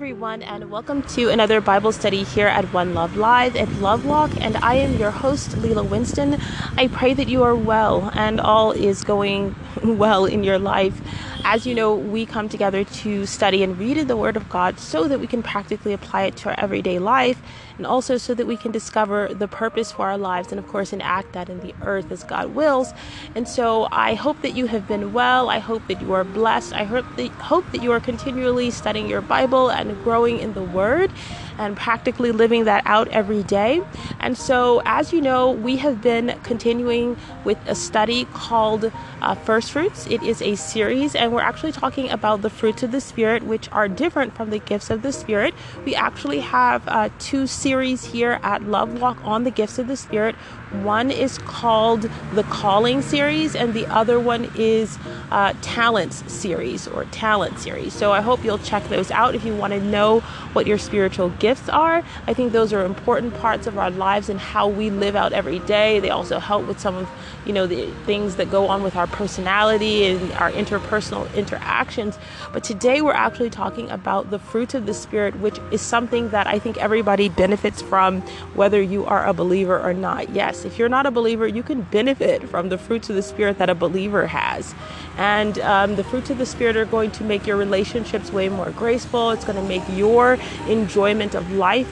everyone, and welcome to another Bible study here at One Love Live at Love Walk. And I am your host, Lela Winston. I pray that you are well and all is going well in your life. As you know, we come together to study and read the Word of God so that we can practically apply it to our everyday life and also so that we can discover the purpose for our lives and, of course, enact that in the earth as God wills. And so I hope that you have been well. I hope that you are blessed. I hope that, hope that you are continually studying your Bible and growing in the Word and practically living that out every day. And so, as you know, we have been continuing with a study called uh, First Fruits. It is a series, and we're actually talking about the fruits of the Spirit, which are different from the gifts of the Spirit. We actually have uh, two series here at Love Walk on the gifts of the Spirit. One is called the Calling series, and the other one is uh, Talents series or Talent series. So I hope you'll check those out if you want to know what your spiritual gifts are. I think those are important parts of our lives and how we live out every day. They also help with some of you know the things that go on with our personality and our interpersonal interactions. But today we're actually talking about the fruits of the Spirit, which is something that I think everybody benefits from, whether you are a believer or not. Yes if you're not a believer, you can benefit from the fruits of the Spirit that a believer has. And um, the fruits of the Spirit are going to make your relationships way more graceful. It's going to make your enjoyment of life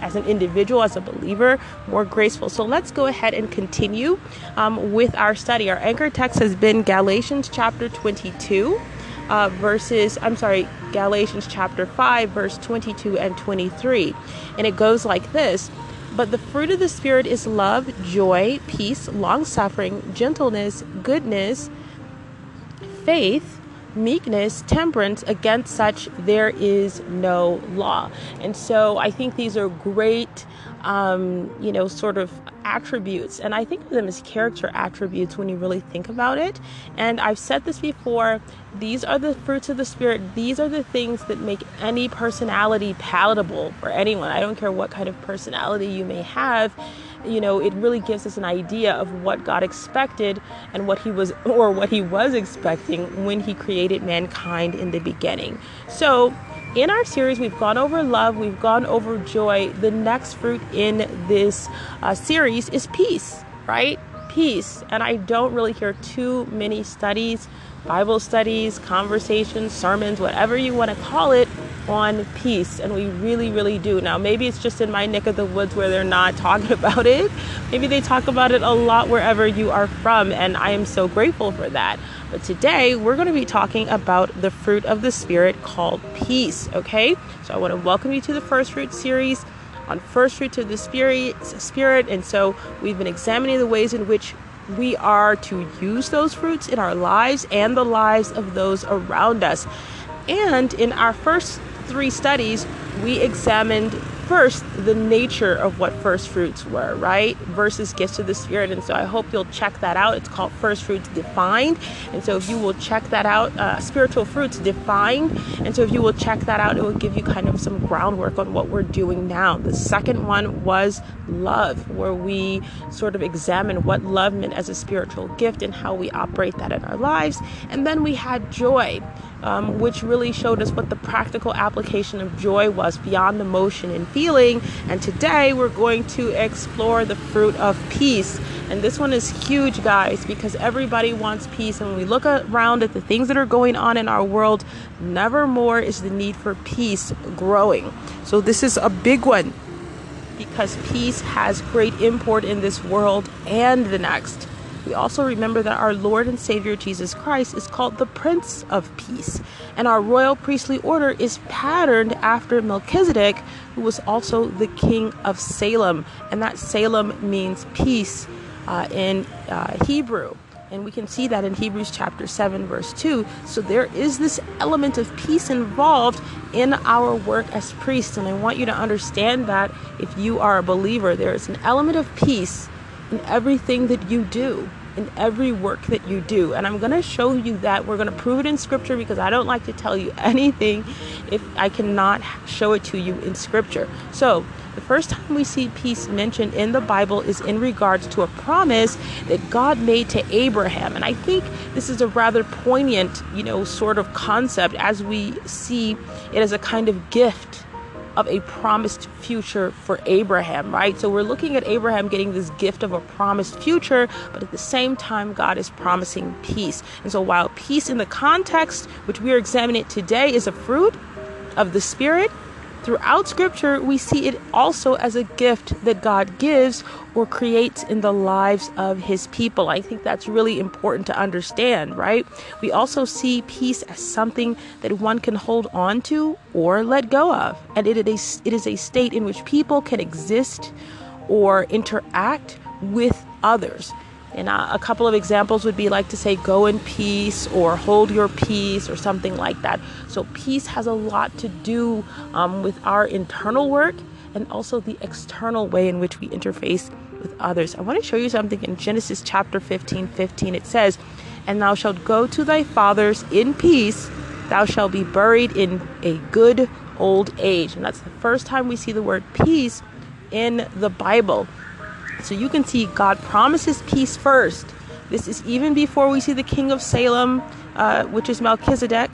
as an individual, as a believer, more graceful. So let's go ahead and continue um, with our study. Our anchor text has been Galatians chapter 22. Uh, verses, I'm sorry, Galatians chapter 5, verse 22 and 23. And it goes like this but the fruit of the Spirit is love, joy, peace, long suffering, gentleness, goodness, faith, meekness, temperance. Against such there is no law. And so I think these are great, um, you know, sort of attributes. And I think of them as character attributes when you really think about it. And I've said this before these are the fruits of the Spirit. These are the things that make any personality palatable for anyone. I don't care what kind of personality you may have. You know, it really gives us an idea of what God expected and what He was, or what He was expecting when He created mankind in the beginning. So, in our series, we've gone over love, we've gone over joy. The next fruit in this uh, series is peace, right? Peace. And I don't really hear too many studies, Bible studies, conversations, sermons, whatever you want to call it, on peace. And we really, really do. Now, maybe it's just in my neck of the woods where they're not talking about it. Maybe they talk about it a lot wherever you are from. And I am so grateful for that. But today we're going to be talking about the fruit of the Spirit called peace, okay? So I want to welcome you to the First Fruit series on First Fruit of the Spirit, Spirit. And so we've been examining the ways in which we are to use those fruits in our lives and the lives of those around us. And in our first three studies, we examined first the nature of what first fruits were, right? Versus gifts of the Spirit. And so I hope you'll check that out. It's called First Fruits Defined. And so if you will check that out, uh, Spiritual Fruits Defined. And so if you will check that out, it will give you kind of some groundwork on what we're doing now. The second one was love, where we sort of examine what love meant as a spiritual gift and how we operate that in our lives. And then we had joy um, which really showed us what the practical application of joy was beyond emotion and feeling. And today we're going to explore the fruit of peace. And this one is huge, guys, because everybody wants peace. And when we look around at the things that are going on in our world, never more is the need for peace growing. So, this is a big one because peace has great import in this world and the next we also remember that our Lord and Savior Jesus Christ is called the Prince of Peace, and our royal priestly order is patterned after Melchizedek, who was also the king of Salem, and that Salem means peace uh, in uh, Hebrew. And we can see that in Hebrews chapter 7, verse 2. So there is this element of peace involved in our work as priests. And I want you to understand that if you are a believer, there is an element of peace in everything that you do. in every work that you do. And I'm going to show you that. We're going to prove it in scripture because I don't like to tell you anything if I cannot show it to you in scripture. So, the first time we see peace mentioned in the Bible is in regards to a promise that God made to Abraham. And I think this is a rather poignant, you know, sort of concept as we see it as a kind of gift of a promised future for Abraham, right? So we're looking at Abraham getting this gift of a promised future, but at the same time, God is promising peace. And so while peace in the context which we are examining today is a fruit of the Spirit, Throughout scripture, we see it also as a gift that God gives or creates in the lives of his people. I think that's really important to understand, right? We also see peace as something that one can hold on to or let go of. And it is a, it is a state in which people can exist or interact with others. And uh, a couple of examples would be like to say, go in peace or hold your peace or something like that. So, peace has a lot to do um, with our internal work and also the external way in which we interface with others. I want to show you something in Genesis chapter 15 15. It says, And thou shalt go to thy fathers in peace, thou shalt be buried in a good old age. And that's the first time we see the word peace in the Bible. So you can see God promises peace first. This is even before we see the king of Salem, uh, which is Melchizedek,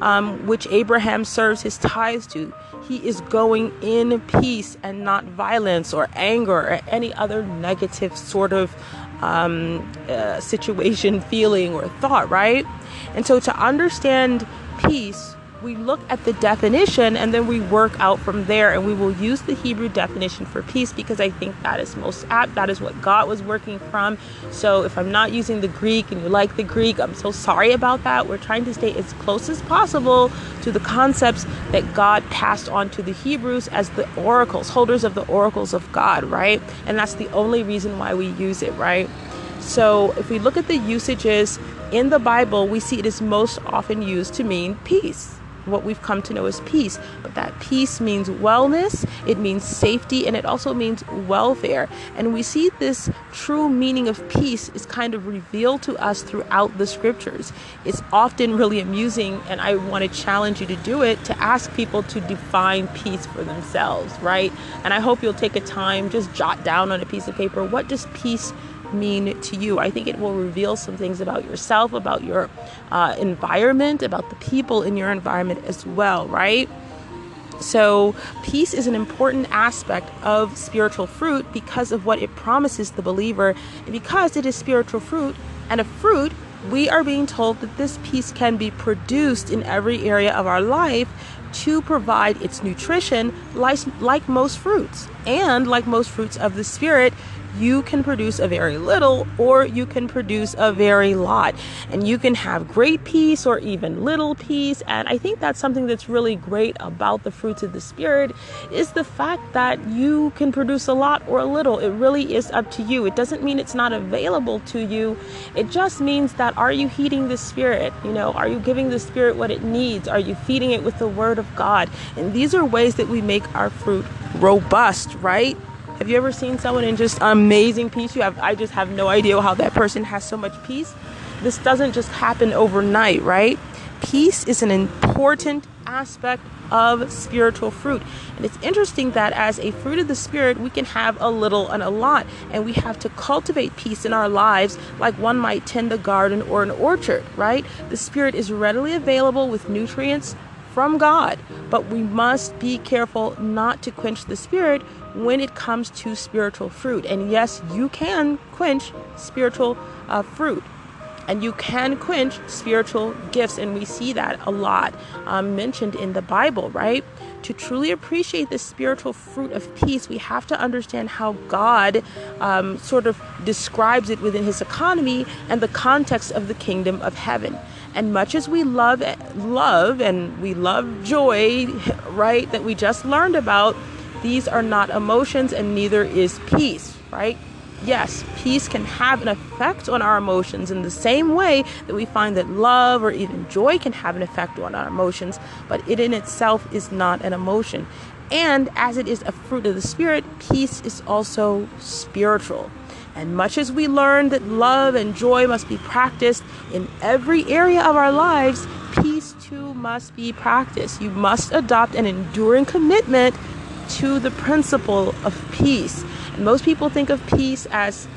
um, which Abraham serves his tithes to. He is going in peace and not violence or anger or any other negative sort of um, uh, situation, feeling, or thought, right? And so to understand peace, we look at the definition and then we work out from there and we will use the Hebrew definition for peace because I think that is most apt. That is what God was working from. So if I'm not using the Greek and you like the Greek, I'm so sorry about that. We're trying to stay as close as possible to the concepts that God passed on to the Hebrews as the oracles, holders of the oracles of God, right? And that's the only reason why we use it, right? So if we look at the usages in the Bible, we see it is most often used to mean peace what we've come to know as peace. But that peace means wellness, it means safety, and it also means welfare. And we see this true meaning of peace is kind of revealed to us throughout the scriptures. It's often really amusing, and I want to challenge you to do it to ask people to define peace for themselves, right? And I hope you'll take a time, just jot down on a piece of paper what does peace mean to you. I think it will reveal some things about yourself, about your uh, environment, about the people in your environment as well, right? So, peace is an important aspect of spiritual fruit because of what it promises the believer. And because it is spiritual fruit and a fruit, we are being told that this peace can be produced in every area of our life to provide its nutrition like, like most fruits and like most fruits of the spirit you can produce a very little or you can produce a very lot. And you can have great peace or even little peace. And I think that's something that's really great about the fruits of the Spirit is the fact that you can produce a lot or a little. It really is up to you. It doesn't mean it's not available to you. It just means that are you heeding the Spirit? You know, are you giving the Spirit what it needs? Are you feeding it with the Word of God? And these are ways that we make our fruit robust, right? Have you ever seen someone in just amazing peace? You have I just have no idea how that person has so much peace. This doesn't just happen overnight, right? Peace is an important aspect of spiritual fruit. And it's interesting that as a fruit of the Spirit, we can have a little and a lot. And we have to cultivate peace in our lives like one might tend a garden or an orchard, right? The Spirit is readily available with nutrients from God, but we must be careful not to quench the Spirit when it comes to spiritual fruit. And yes, you can quench spiritual uh, fruit. And you can quench spiritual gifts, and we see that a lot um, mentioned in the Bible, right? To truly appreciate the spiritual fruit of peace, we have to understand how God um, sort of describes it within His economy and the context of the kingdom of heaven. And much as we love love and we love joy, right, that we just learned about, these are not emotions and neither is peace, right? Yes, peace can have an effect on our emotions in the same way that we find that love or even joy can have an effect on our emotions, but it in itself is not an emotion. And as it is a fruit of the Spirit, peace is also spiritual. And much as we learn that love and joy must be practiced in every area of our lives, peace too must be practiced. You must adopt an enduring commitment to the principle of peace. And most people think of peace as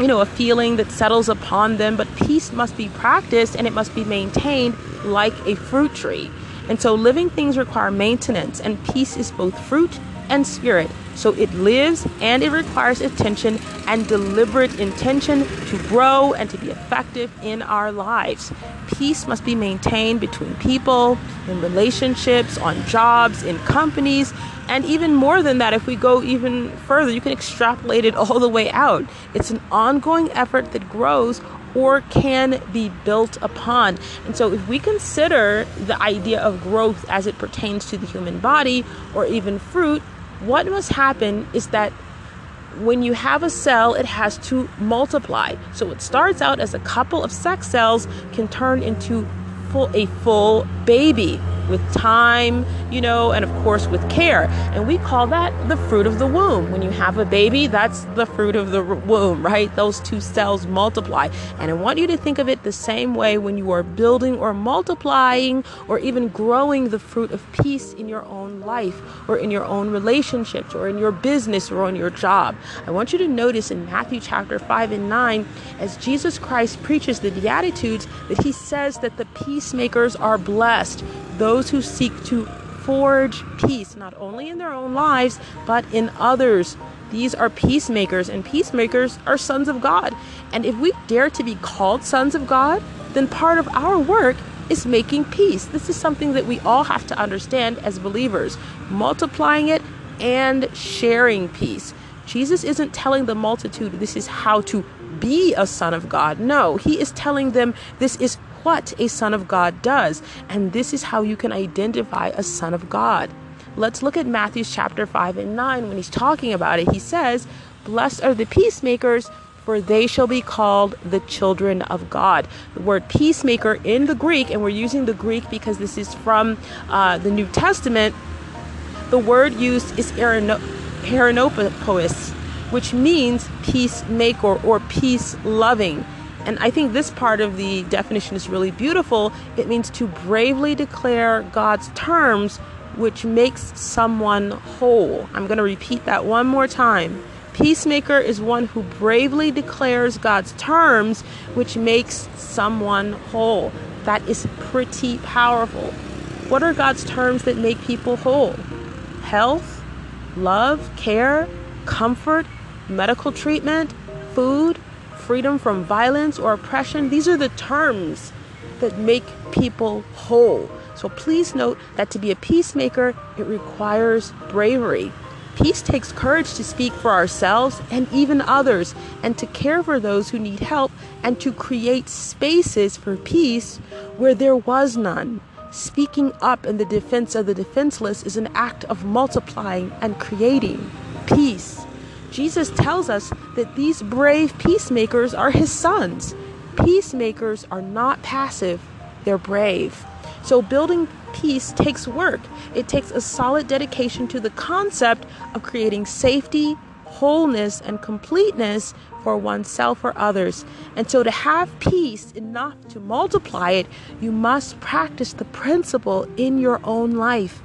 you know, a feeling that settles upon them, but peace must be practiced and it must be maintained like a fruit tree. And so living things require maintenance, and peace is both fruit and spirit. So it lives and it requires attention and deliberate intention to grow and to be effective in our lives. Peace must be maintained between people, in relationships, on jobs, in companies, and even more than that, if we go even further, you can extrapolate it all the way out. It's an ongoing effort that grows or can be built upon. And so, if we consider the idea of growth as it pertains to the human body or even fruit, what must happen is that when you have a cell, it has to multiply. So, it starts out as a couple of sex cells can turn into full, a full baby with time, you know, and of course with care. And we call that the fruit of the womb. When you have a baby, that's the fruit of the womb, right? Those two cells multiply. And I want you to think of it the same way when you are building or multiplying or even growing the fruit of peace in your own life or in your own relationships or in your business or on your job. I want you to notice in Matthew chapter 5 and 9, as Jesus Christ preaches the Beatitudes, that he says that the peacemakers are blessed those who seek to forge peace, not only in their own lives, but in others. These are peacemakers, and peacemakers are sons of God. And if we dare to be called sons of God, then part of our work is making peace. This is something that we all have to understand as believers, multiplying it and sharing peace. Jesus isn't telling the multitude this is how to be a son of God. No, he is telling them this is what a son of God does. And this is how you can identify a son of God. Let's look at Matthew chapter 5 and 9 when he's talking about it. He says, Blessed are the peacemakers, for they shall be called the children of God. The word peacemaker in the Greek, and we're using the Greek because this is from uh, the New Testament, the word used is erinopos, which means peacemaker or peace loving. And I think this part of the definition is really beautiful. It means to bravely declare God's terms, which makes someone whole. I'm going to repeat that one more time. Peacemaker is one who bravely declares God's terms, which makes someone whole. That is pretty powerful. What are God's terms that make people whole? Health, love, care, comfort, medical treatment, food, freedom from violence or oppression. These are the terms that make people whole. So please note that to be a peacemaker, it requires bravery. Peace takes courage to speak for ourselves and even others, and to care for those who need help, and to create spaces for peace where there was none. Speaking up in the defense of the defenseless is an act of multiplying and creating peace. Jesus tells us that these brave peacemakers are his sons. Peacemakers are not passive, they're brave. So, building peace takes work. It takes a solid dedication to the concept of creating safety, wholeness, and completeness for oneself or others. And so, to have peace enough to multiply it, you must practice the principle in your own life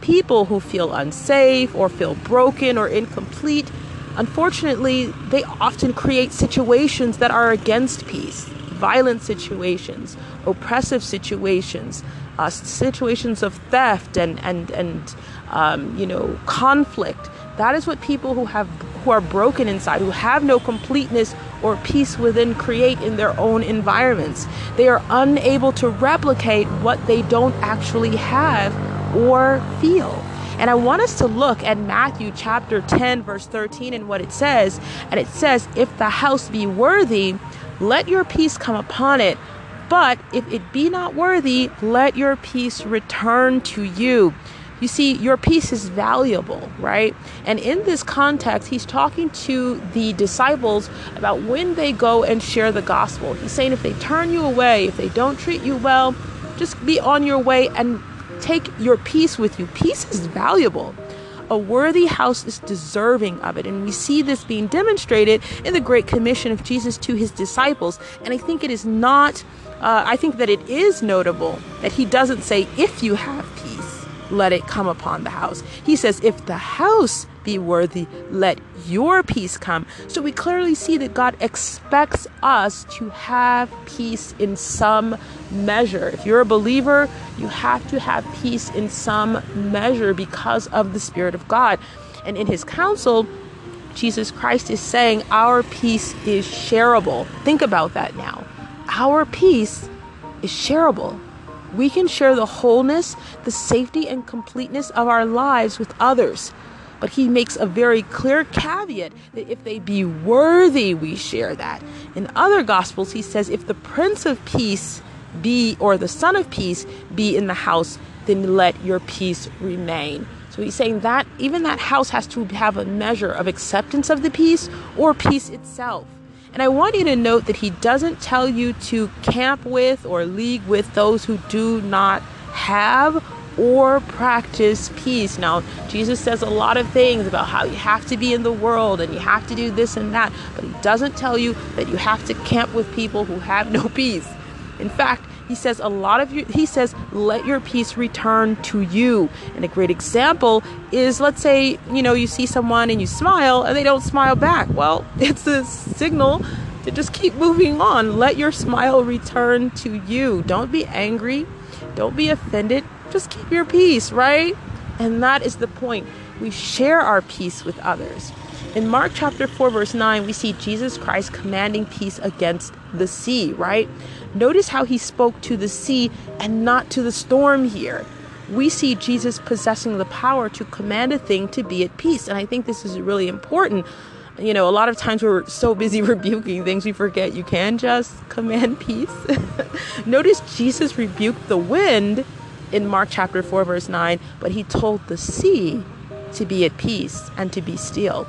people who feel unsafe or feel broken or incomplete, unfortunately, they often create situations that are against peace violent situations, oppressive situations, uh, situations of theft and and and um, you know conflict. That is what people who have who are broken inside, who have no completeness or peace within, create in their own environments. They are unable to replicate what they don't actually have or feel. And I want us to look at Matthew chapter 10, verse 13, and what it says. And it says, If the house be worthy, let your peace come upon it. But if it be not worthy, let your peace return to you. You see, your peace is valuable, right? And in this context, he's talking to the disciples about when they go and share the gospel. He's saying if they turn you away, if they don't treat you well, just be on your way and take your peace with you. Peace is valuable. a worthy house is deserving of it. And we see this being demonstrated in the Great Commission of Jesus to his disciples. And I think it is not, uh, I think that it is notable that he doesn't say, if you have peace, let it come upon the house. He says, if the house be worthy, let your peace come. So we clearly see that God expects us to have peace in some measure. If you're a believer, you have to have peace in some measure because of the Spirit of God. And in his counsel, Jesus Christ is saying our peace is shareable. Think about that now. Our peace is shareable. We can share the wholeness, the safety, and completeness of our lives with others. But he makes a very clear caveat that if they be worthy, we share that. In other gospels, he says, if the Prince of Peace be, or the Son of Peace be in the house, then let your peace remain. So he's saying that even that house has to have a measure of acceptance of the peace or peace itself. And I want you to note that he doesn't tell you to camp with or league with those who do not have or practice peace. Now, Jesus says a lot of things about how you have to be in the world and you have to do this and that, but he doesn't tell you that you have to camp with people who have no peace. In fact, he says a lot of you he says let your peace return to you and a great example is let's say you know you see someone and you smile and they don't smile back well it's a signal to just keep moving on let your smile return to you don't be angry don't be offended just keep your peace, right? And that is the point. We share our peace with others. In Mark chapter 4, verse 9, we see Jesus Christ commanding peace against the sea, right? Notice how he spoke to the sea and not to the storm here. We see Jesus possessing the power to command a thing to be at peace. And I think this is really important. You know, a lot of times we're so busy rebuking things, we forget you can just command peace. Notice Jesus rebuked the wind in Mark chapter 4, verse 9, but he told the sea to be at peace and to be still.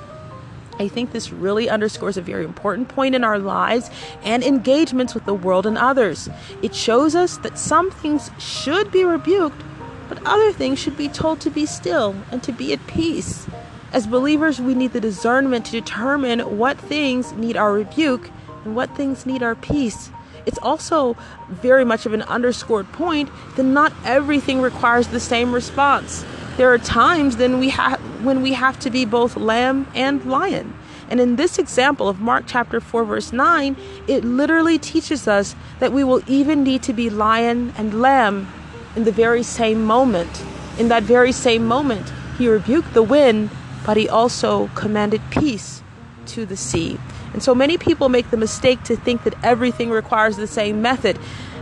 I think this really underscores a very important point in our lives and engagements with the world and others. It shows us that some things should be rebuked, but other things should be told to be still and to be at peace. As believers, we need the discernment to determine what things need our rebuke and what things need our peace it's also very much of an underscored point that not everything requires the same response. There are times then we have when we have to be both lamb and lion. And in this example of Mark chapter 4 verse 9, it literally teaches us that we will even need to be lion and lamb in the very same moment. In that very same moment, he rebuked the wind, but he also commanded peace to the sea. And so many people make the mistake to think that everything requires the same method.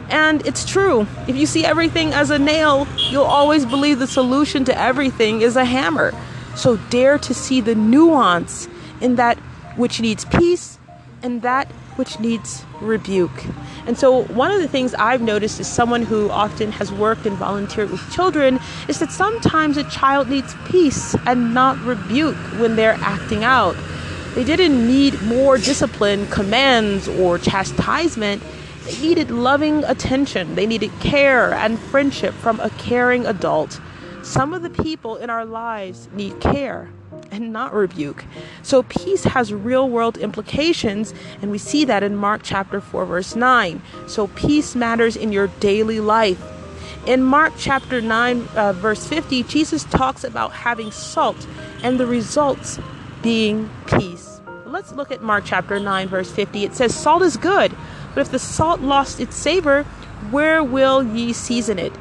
And it's true. If you see everything as a nail, you'll always believe the solution to everything is a hammer. So dare to see the nuance in that which needs peace and that which needs rebuke. And so, one of the things I've noticed as someone who often has worked and volunteered with children is that sometimes a child needs peace and not rebuke when they're acting out. They didn't need more discipline, commands, or chastisement. They needed loving attention. They needed care and friendship from a caring adult. Some of the people in our lives need care and not rebuke. So peace has real world implications, and we see that in Mark chapter 4, verse 9. So peace matters in your daily life. In Mark chapter 9, uh, verse 50, Jesus talks about having salt and the results being peace. Let's look at Mark chapter 9, verse 50. It says, Salt is good, but if the salt lost its savor, where will ye season it?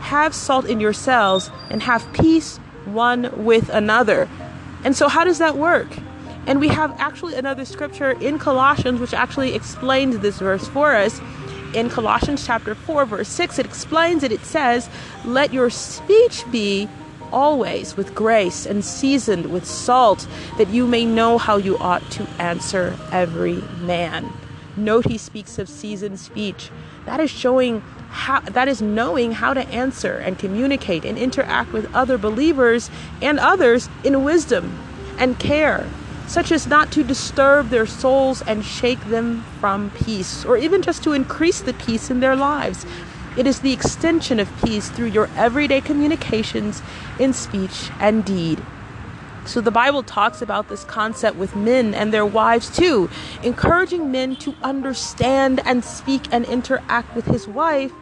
Have salt in yourselves and have peace one with another. And so, how does that work? And we have actually another scripture in Colossians which actually explains this verse for us. In Colossians chapter 4, verse 6, it explains it. It says, Let your speech be always with grace and seasoned with salt, that you may know how you ought to answer every man. Note he speaks of seasoned speech. That is showing how that is knowing how to answer and communicate and interact with other believers and others in wisdom and care, such as not to disturb their souls and shake them from peace, or even just to increase the peace in their lives. It is the extension of peace through your everyday communications in speech and deed. So the Bible talks about this concept with men and their wives too, encouraging men to understand and speak and interact with his wife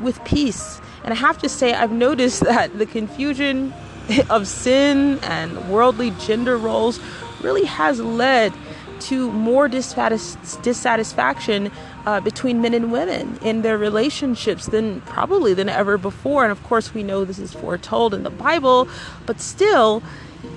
with peace. And I have to say, I've noticed that the confusion of sin and worldly gender roles really has led to more dissatis- dissatisfaction uh, between men and women in their relationships than probably than ever before. And of course, we know this is foretold in the Bible, but still,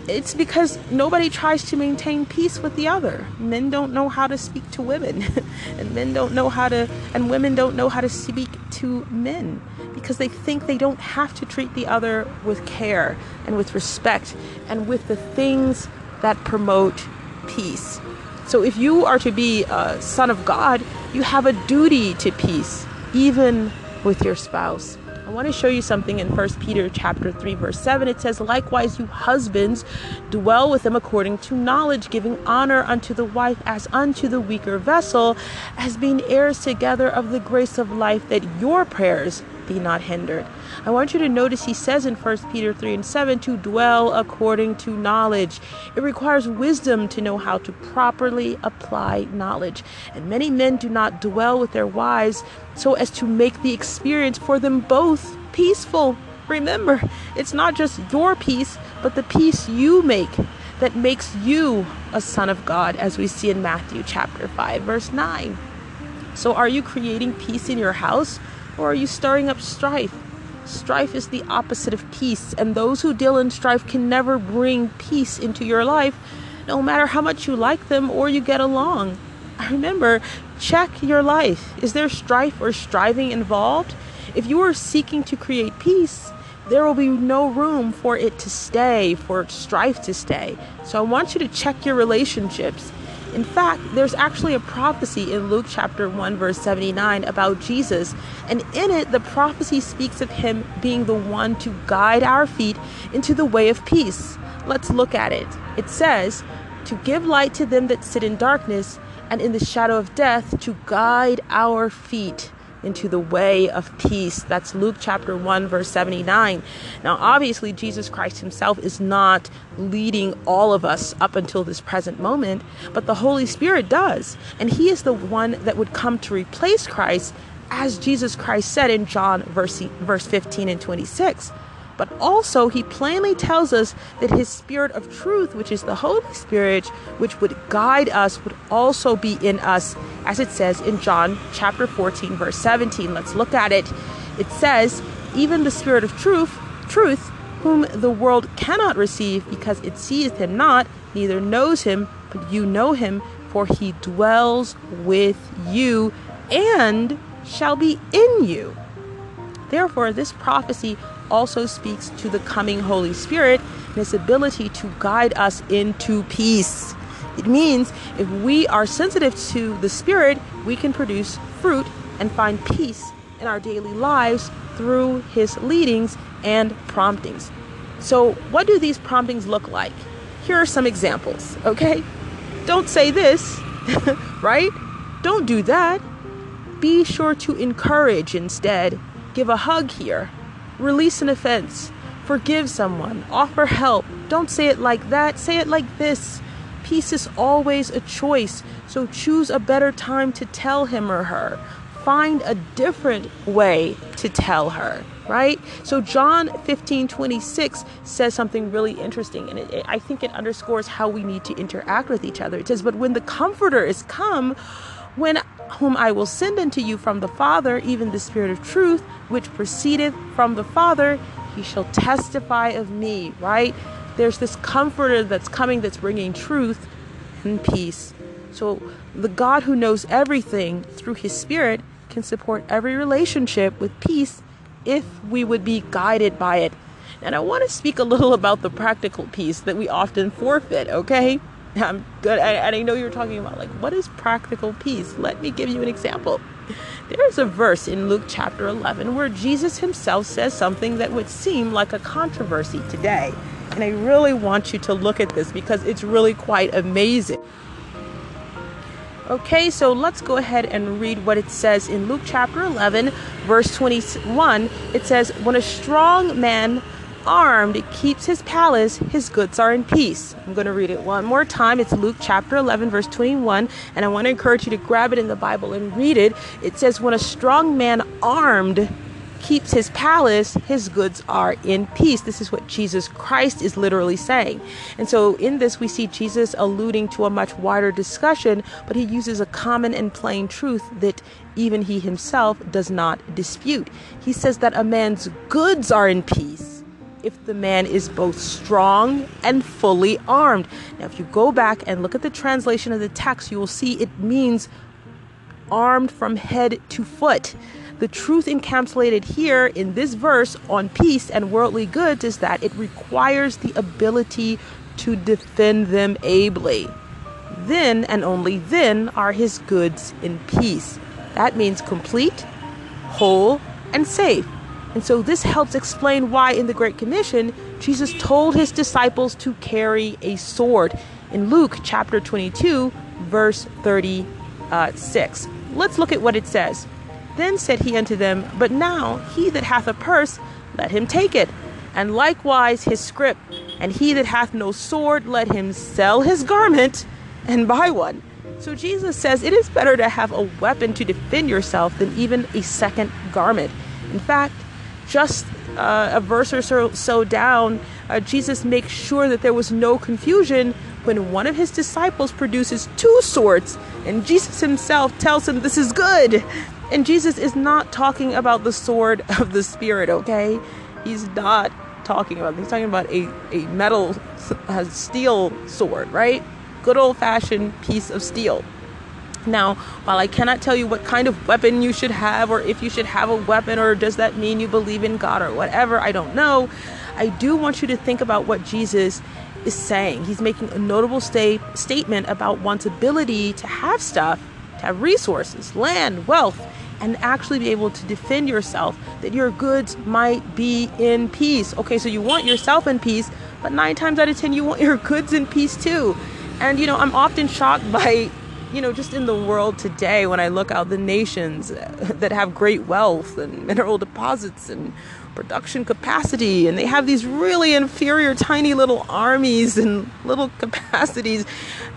it's because nobody tries to maintain peace with the other. Men don't know how to speak to women, and men don't know how to, and women don't know how to speak to men because they think they don't have to treat the other with care and with respect and with the things that promote peace. So if you are to be a son of God, you have a duty to peace, even with your spouse. I want to show you something in 1 Peter chapter 3 verse 7. It says, "Likewise you husbands dwell with them according to knowledge, giving honor unto the wife as unto the weaker vessel, as being heirs together of the grace of life, that your prayers be not hindered." I want you to notice he says in 1 Peter 3 and 7 to dwell according to knowledge. It requires wisdom to know how to properly apply knowledge. And many men do not dwell with their wives so as to make the experience for them both peaceful. Remember, it's not just your peace, but the peace you make that makes you a son of God, as we see in Matthew chapter 5, verse 9. So, are you creating peace in your house or are you stirring up strife? Strife is the opposite of peace, and those who deal in strife can never bring peace into your life, no matter how much you like them or you get along. Remember, check your life. Is there strife or striving involved? If you are seeking to create peace, there will be no room for it to stay, for strife to stay. So I want you to check your relationships. In fact, there's actually a prophecy in Luke chapter 1, verse 79 about Jesus. And in it, the prophecy speaks of him being the one to guide our feet into the way of peace. Let's look at it. It says, To give light to them that sit in darkness and in the shadow of death, to guide our feet into the way of peace. That's Luke chapter 1, verse 79. Now, obviously, Jesus Christ himself is not leading all of us up until this present moment, but the Holy Spirit does. And he is the one that would come to replace Christ, as Jesus Christ said in John verse, verse 15 and 26. But also, he plainly tells us that his spirit of truth, which is the Holy Spirit, which would guide us, would also be in us, as it says in John chapter 14, verse 17. Let's look at it. It says, Even the spirit of truth, truth, whom the world cannot receive because it seeth him not, neither knows him, but you know him, for he dwells with you and shall be in you. Therefore, this prophecy also speaks to the coming Holy Spirit and his ability to guide us into peace. It means if we are sensitive to the Spirit, we can produce fruit and find peace in our daily lives through his leadings and promptings. So, what do these promptings look like? Here are some examples, okay? Don't say this, right? Don't do that. Be sure to encourage instead. Give a hug here Release an offense. Forgive someone. Offer help. Don't say it like that. Say it like this. Peace is always a choice, so choose a better time to tell him or her. Find a different way to tell her, right? So, John 15 26 says something really interesting, and it, it, I think it underscores how we need to interact with each other. It says, But when the Comforter is come, when whom I will send unto you from the Father, even the Spirit of truth, which proceedeth from the Father, he shall testify of me, right? There's this comforter that's coming that's bringing truth and peace. So the God who knows everything through his Spirit can support every relationship with peace if we would be guided by it. And I want to speak a little about the practical peace that we often forfeit, okay? I'm good. And I know you're talking about like, what is practical peace? Let me give you an example. There is a verse in Luke chapter 11 where Jesus himself says something that would seem like a controversy today. And I really want you to look at this because it's really quite amazing. Okay, so let's go ahead and read what it says in Luke chapter 11, verse 21. It says, When a strong man armed keeps his palace, his goods are in peace. I'm going to read it one more time. It's Luke chapter 11, verse 21. And I want to encourage you to grab it in the Bible and read it. It says, When a strong man armed keeps his palace, his goods are in peace. This is what Jesus Christ is literally saying. And so in this, we see Jesus alluding to a much wider discussion, but he uses a common and plain truth that even he himself does not dispute. He says that a man's goods are in peace if the man is both strong and fully armed. Now, if you go back and look at the translation of the text, you will see it means armed from head to foot. The truth encapsulated here in this verse on peace and worldly goods is that it requires the ability to defend them ably. Then and only then are his goods in peace. That means complete, whole, and safe. And so this helps explain why in the Great Commission, Jesus told his disciples to carry a sword in Luke chapter 22, verse 36. Uh, Let's look at what it says. Then said he unto them, But now he that hath a purse, let him take it, and likewise his scrip. And he that hath no sword, let him sell his garment and buy one. So Jesus says it is better to have a weapon to defend yourself than even a second garment. In fact, just uh, a verse or so, so down, uh, Jesus makes sure that there was no confusion when one of his disciples produces two swords, and Jesus himself tells him this is good. And Jesus is not talking about the sword of the Spirit, okay? He's not talking about, he's talking about a, a metal, a steel sword, right? Good old fashioned piece of steel. Now, while I cannot tell you what kind of weapon you should have, or if you should have a weapon, or does that mean you believe in God, or whatever, I don't know. I do want you to think about what Jesus is saying. He's making a notable sta- statement about one's ability to have stuff, to have resources, land, wealth, and actually be able to defend yourself, that your goods might be in peace. Okay, so you want yourself in peace, but nine times out of ten, you want your goods in peace too. And you know, I'm often shocked by, you know, just in the world today when I look out the nations that have great wealth and mineral deposits and production capacity and they have these really inferior tiny little armies and little capacities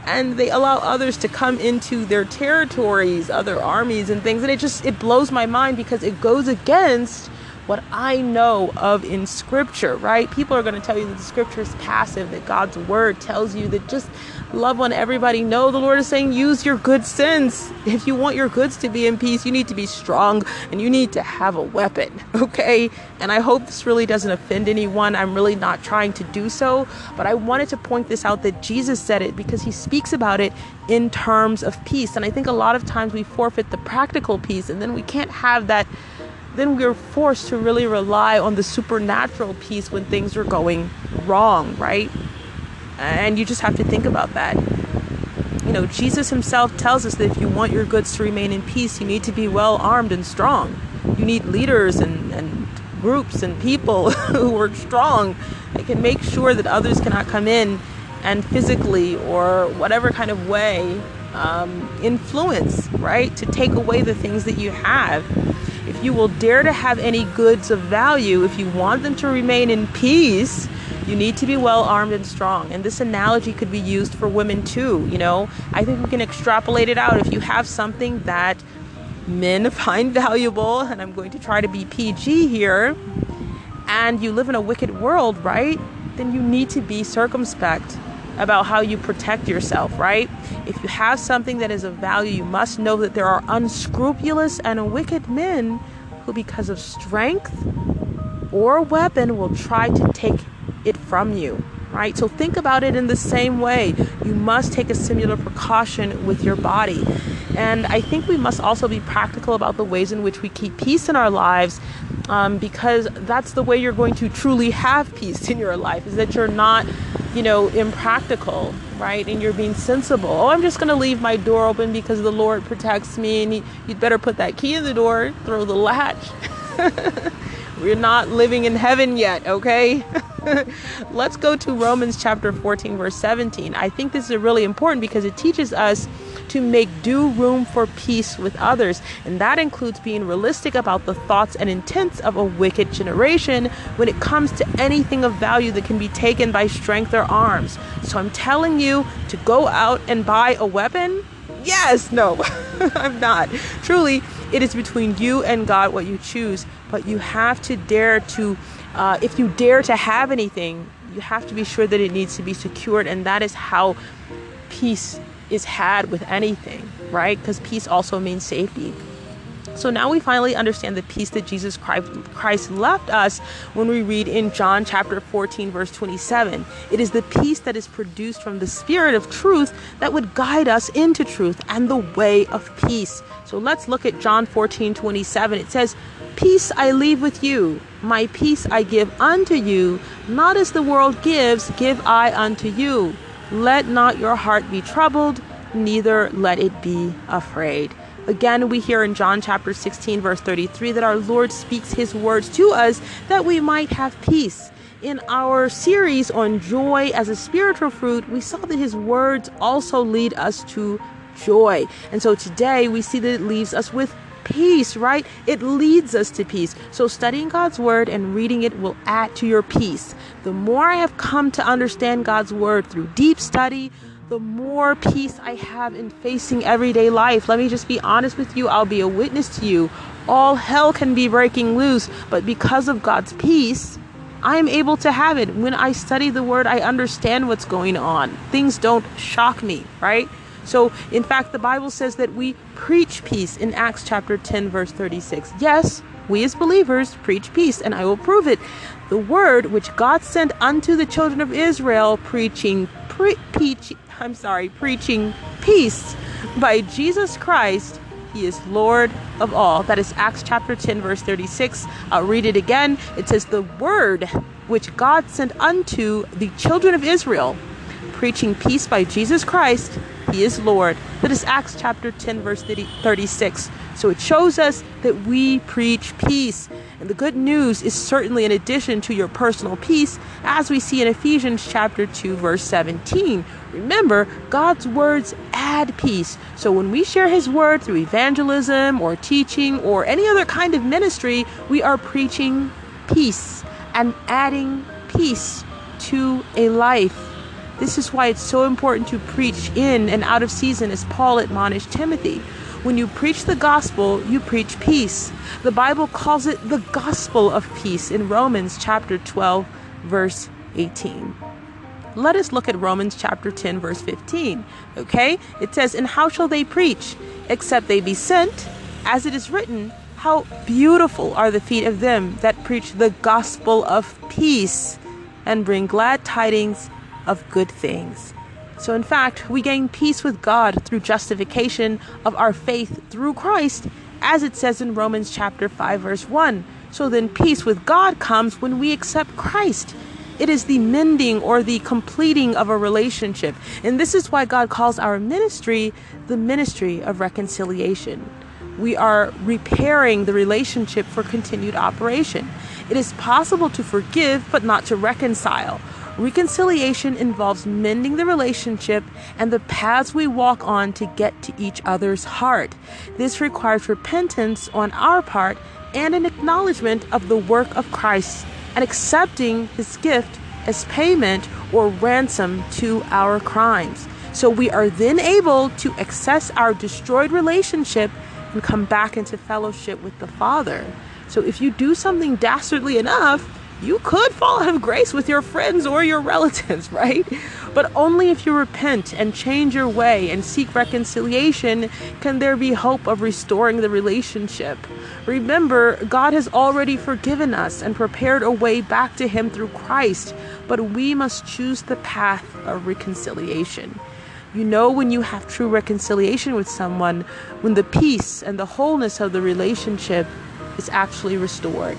and they allow others to come into their territories other armies and things and it just it blows my mind because it goes against what I know of in scripture, right? People are going to tell you that the scripture is passive, that God's word tells you that just love on everybody. No, the Lord is saying use your good sense. If you want your goods to be in peace, you need to be strong and you need to have a weapon, okay? And I hope this really doesn't offend anyone. I'm really not trying to do so, but I wanted to point this out that Jesus said it because he speaks about it in terms of peace. And I think a lot of times we forfeit the practical peace and then we can't have that then we're forced to really rely on the supernatural peace when things are going wrong, right? And you just have to think about that. You know, Jesus himself tells us that if you want your goods to remain in peace, you need to be well armed and strong. You need leaders and, and groups and people who are strong that can make sure that others cannot come in and physically or whatever kind of way um, influence, right? To take away the things that you have you will dare to have any goods of value, if you want them to remain in peace, you need to be well armed and strong. And this analogy could be used for women too. You know, I think we can extrapolate it out. If you have something that men find valuable, and I'm going to try to be PG here, and you live in a wicked world, right? Then you need to be circumspect about how you protect yourself, right? If you have something that is of value, you must know that there are unscrupulous and wicked men who, because of strength or weapon, will try to take it from you, right? So think about it in the same way. You must take a similar precaution with your body. And I think we must also be practical about the ways in which we keep peace in our lives um, because that's the way you're going to truly have peace in your life is that you're not you know, impractical, right? And you're being sensible. Oh, I'm just going to leave my door open because the Lord protects me, and you'd better put that key in the door, throw the latch. We're not living in heaven yet, okay? Let's go to Romans chapter 14, verse 17. I think this is really important because it teaches us to make due room for peace with others. And that includes being realistic about the thoughts and intents of a wicked generation when it comes to anything of value that can be taken by strength or arms. So I'm telling you to go out and buy a weapon. Yes, no, I'm not. Truly, it is between you and God what you choose, but you have to dare to, uh, if you dare to have anything, you have to be sure that it needs to be secured, and that is how peace is had with anything, right? Because peace also means safety. So now we finally understand the peace that Jesus Christ left us when we read in John chapter 14, verse 27. It is the peace that is produced from the Spirit of truth that would guide us into truth and the way of peace. So let's look at John 14, 27. It says, Peace I leave with you, my peace I give unto you, not as the world gives, give I unto you. Let not your heart be troubled, neither let it be afraid. Again, we hear in John chapter 16, verse 33, that our Lord speaks his words to us that we might have peace. In our series on joy as a spiritual fruit, we saw that his words also lead us to joy. And so today we see that it leaves us with peace, right? It leads us to peace. So studying God's word and reading it will add to your peace. The more I have come to understand God's word through deep study, the more peace I have in facing everyday life. Let me just be honest with you, I'll be a witness to you. All hell can be breaking loose, but because of God's peace, I am able to have it. When I study the word, I understand what's going on. Things don't shock me, right? So, in fact, the Bible says that we preach peace in Acts chapter 10, verse 36. Yes, we as believers preach peace, and I will prove it. The word which God sent unto the children of Israel, preaching, pre- preach, I'm sorry, preaching peace by Jesus Christ. He is Lord of all. That is Acts chapter 10, verse 36. I'll read it again. It says, The word which God sent unto the children of Israel, preaching peace by Jesus Christ, he is Lord. That is Acts chapter 10, verse 36. So it shows us that we preach peace. And the good news is certainly in addition to your personal peace, as we see in Ephesians chapter 2, verse 17. Remember, God's words add peace. So when we share His word through evangelism or teaching or any other kind of ministry, we are preaching peace and adding peace to a life. This is why it's so important to preach in and out of season, as Paul admonished Timothy. When you preach the gospel, you preach peace. The Bible calls it the gospel of peace in Romans chapter 12, verse 18. Let us look at Romans chapter 10, verse 15. Okay? It says, And how shall they preach, except they be sent? As it is written, How beautiful are the feet of them that preach the gospel of peace and bring glad tidings of good things. So, in fact, we gain peace with God through justification of our faith through Christ, as it says in Romans chapter 5, verse 1. So then, peace with God comes when we accept Christ. It is the mending or the completing of a relationship. And this is why God calls our ministry the ministry of reconciliation. We are repairing the relationship for continued operation. It is possible to forgive, but not to reconcile. Reconciliation involves mending the relationship and the paths we walk on to get to each other's heart. This requires repentance on our part and an acknowledgement of the work of Christ and accepting his gift as payment or ransom to our crimes. So we are then able to access our destroyed relationship and come back into fellowship with the Father. So if you do something dastardly enough, you could fall out of grace with your friends or your relatives, right? But only if you repent and change your way and seek reconciliation can there be hope of restoring the relationship. Remember, God has already forgiven us and prepared a way back to Him through Christ, but we must choose the path of reconciliation. You know when you have true reconciliation with someone, when the peace and the wholeness of the relationship is actually restored.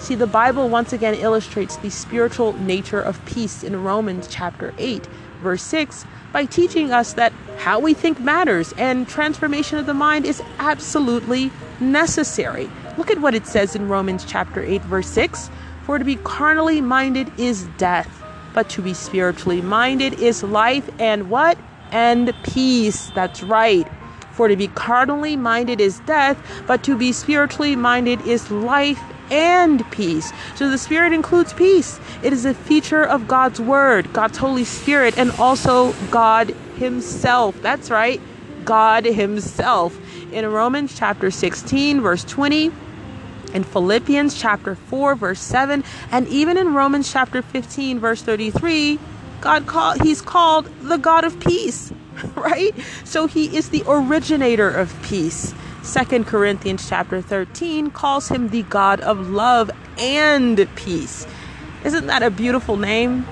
See, the Bible once again illustrates the spiritual nature of peace in Romans chapter 8, verse 6, by teaching us that how we think matters and transformation of the mind is absolutely necessary. Look at what it says in Romans chapter 8, verse 6 For to be carnally minded is death, but to be spiritually minded is life and what? and peace. That's right. For to be carnally minded is death, but to be spiritually minded is life and peace. So the Spirit includes peace. It is a feature of God's Word, God's Holy Spirit, and also God Himself. That's right, God Himself. In Romans chapter 16, verse 20, in Philippians chapter 4 verse 7 and even in Romans chapter 15 verse 33 God call he's called the God of peace right so he is the originator of peace Second Corinthians chapter 13 calls him the God of love and peace. Isn't that a beautiful name?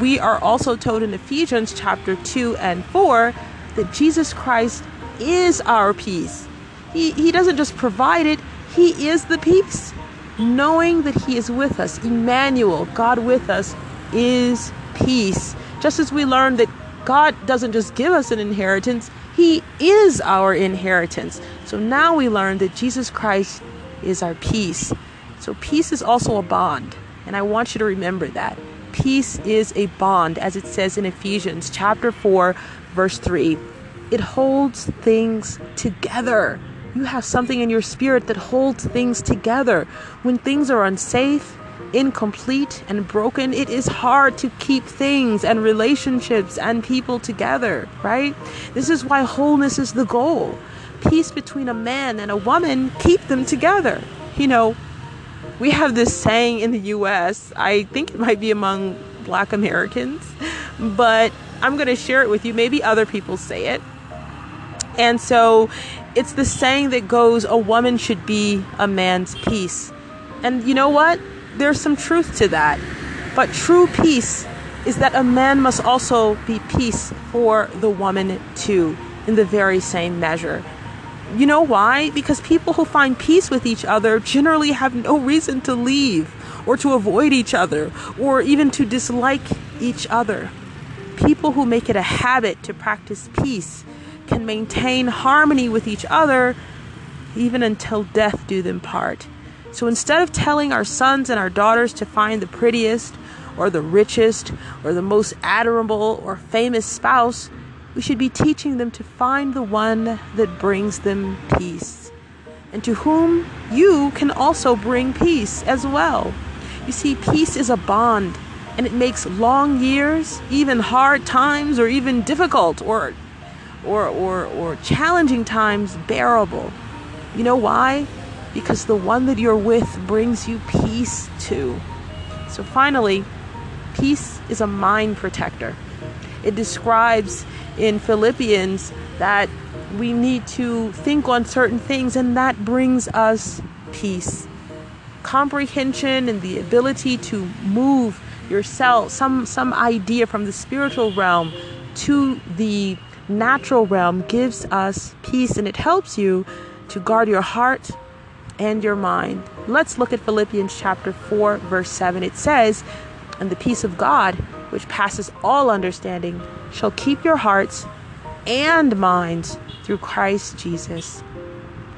We are also told in Ephesians chapter 2 and 4 that Jesus Christ is our peace. He, he doesn't just provide it, He is the peace. Knowing that He is with us, Emmanuel, God with us, is peace. Just as we learned that God doesn't just give us an inheritance, He is our inheritance. So now we learn that Jesus Christ is our peace. So peace is also a bond. And I want you to remember that. Peace is a bond, as it says in Ephesians chapter 4, verse 3. It holds things together. You have something in your spirit that holds things together. When things are unsafe, incomplete, and broken, it is hard to keep things and relationships and people together, right? This is why wholeness is the goal peace between a man and a woman keep them together. You know, we have this saying in the US, I think it might be among black Americans, but I'm going to share it with you. Maybe other people say it. And so it's the saying that goes, a woman should be a man's peace. And you know what? There's some truth to that. But true peace is that a man must also be peace for the woman too, in the very same measure. You know why? Because people who find peace with each other generally have no reason to leave or to avoid each other or even to dislike each other. People who make it a habit to practice peace can maintain harmony with each other even until death do them part. So instead of telling our sons and our daughters to find the prettiest or the richest or the most admirable or famous spouse, we should be teaching them to find the one that brings them peace, and to whom you can also bring peace as well. You see, peace is a bond, and it makes long years, even hard times, or even difficult or or, or, or challenging times bearable. You know why? Because the one that you're with brings you peace too. So, finally, peace is a mind protector. It describes in Philippians that we need to think on certain things, and that brings us peace. Comprehension and the ability to move yourself, some, some idea from the spiritual realm to the natural realm gives us peace and it helps you to guard your heart and your mind. Let's look at Philippians chapter 4, verse 7. It says, And the peace of God, which passes all understanding, shall keep your hearts and minds through Christ Jesus.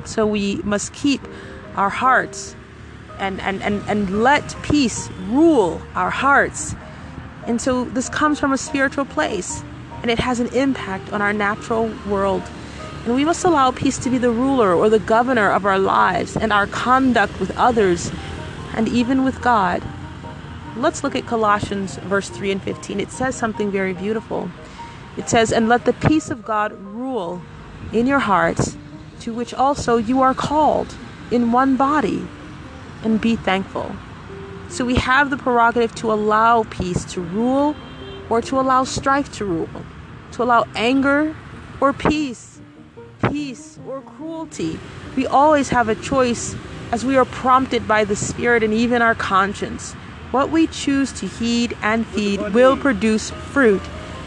So we must keep our hearts and, and, and, and let peace rule our hearts. And so this comes from a spiritual place and it has an impact on our natural world. And we must allow peace to be the ruler or the governor of our lives and our conduct with others and even with God. Let's look at Colossians verse 3 and 15. It says something very beautiful. It says, And let the peace of God rule in your hearts, to which also you are called in one body, and be thankful. So we have the prerogative to allow peace to rule or to allow strife to rule, to allow anger or peace, peace or cruelty. We always have a choice as we are prompted by the Spirit and even our conscience. What we choose to heed and feed will produce fruit.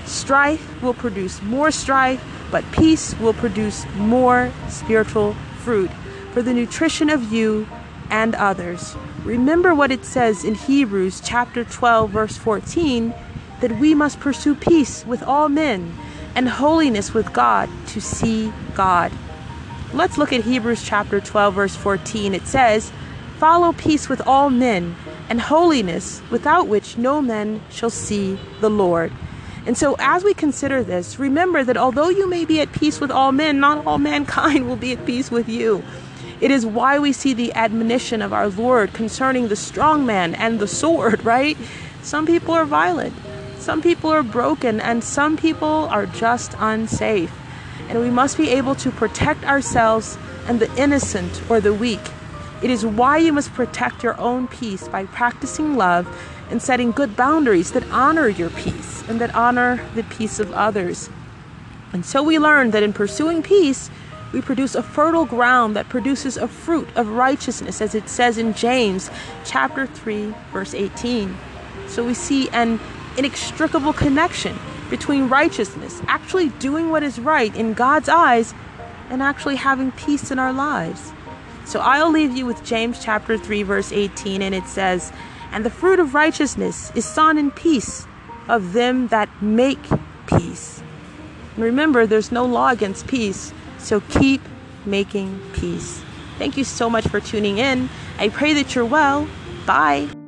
Strife will produce more strife, but peace will produce more spiritual fruit for the nutrition of you and others. Remember what it says in Hebrews chapter 12 verse 14 that we must pursue peace with all men and holiness with God to see God. Let's look at Hebrews chapter 12 verse 14. It says, "Follow peace with all men and holiness, without which no man shall see the Lord. And so, as we consider this, remember that although you may be at peace with all men, not all mankind will be at peace with you. It is why we see the admonition of our Lord concerning the strong man and the sword, right? Some people are violent, some people are broken, and some people are just unsafe. And we must be able to protect ourselves and the innocent or the weak. It is why you must protect your own peace by practicing love and setting good boundaries that honor your peace and that honor the peace of others. And so we learn that in pursuing peace, we produce a fertile ground that produces a fruit of righteousness, as it says in James chapter 3, verse 18. So we see an inextricable connection between righteousness, actually doing what is right in God's eyes, and actually having peace in our lives. So I'll leave you with James chapter 3, verse 18, and it says, And the fruit of righteousness is sown in peace of them that make peace. And remember, there's no law against peace, so keep making peace. Thank you so much for tuning in. I pray that you're well. Bye.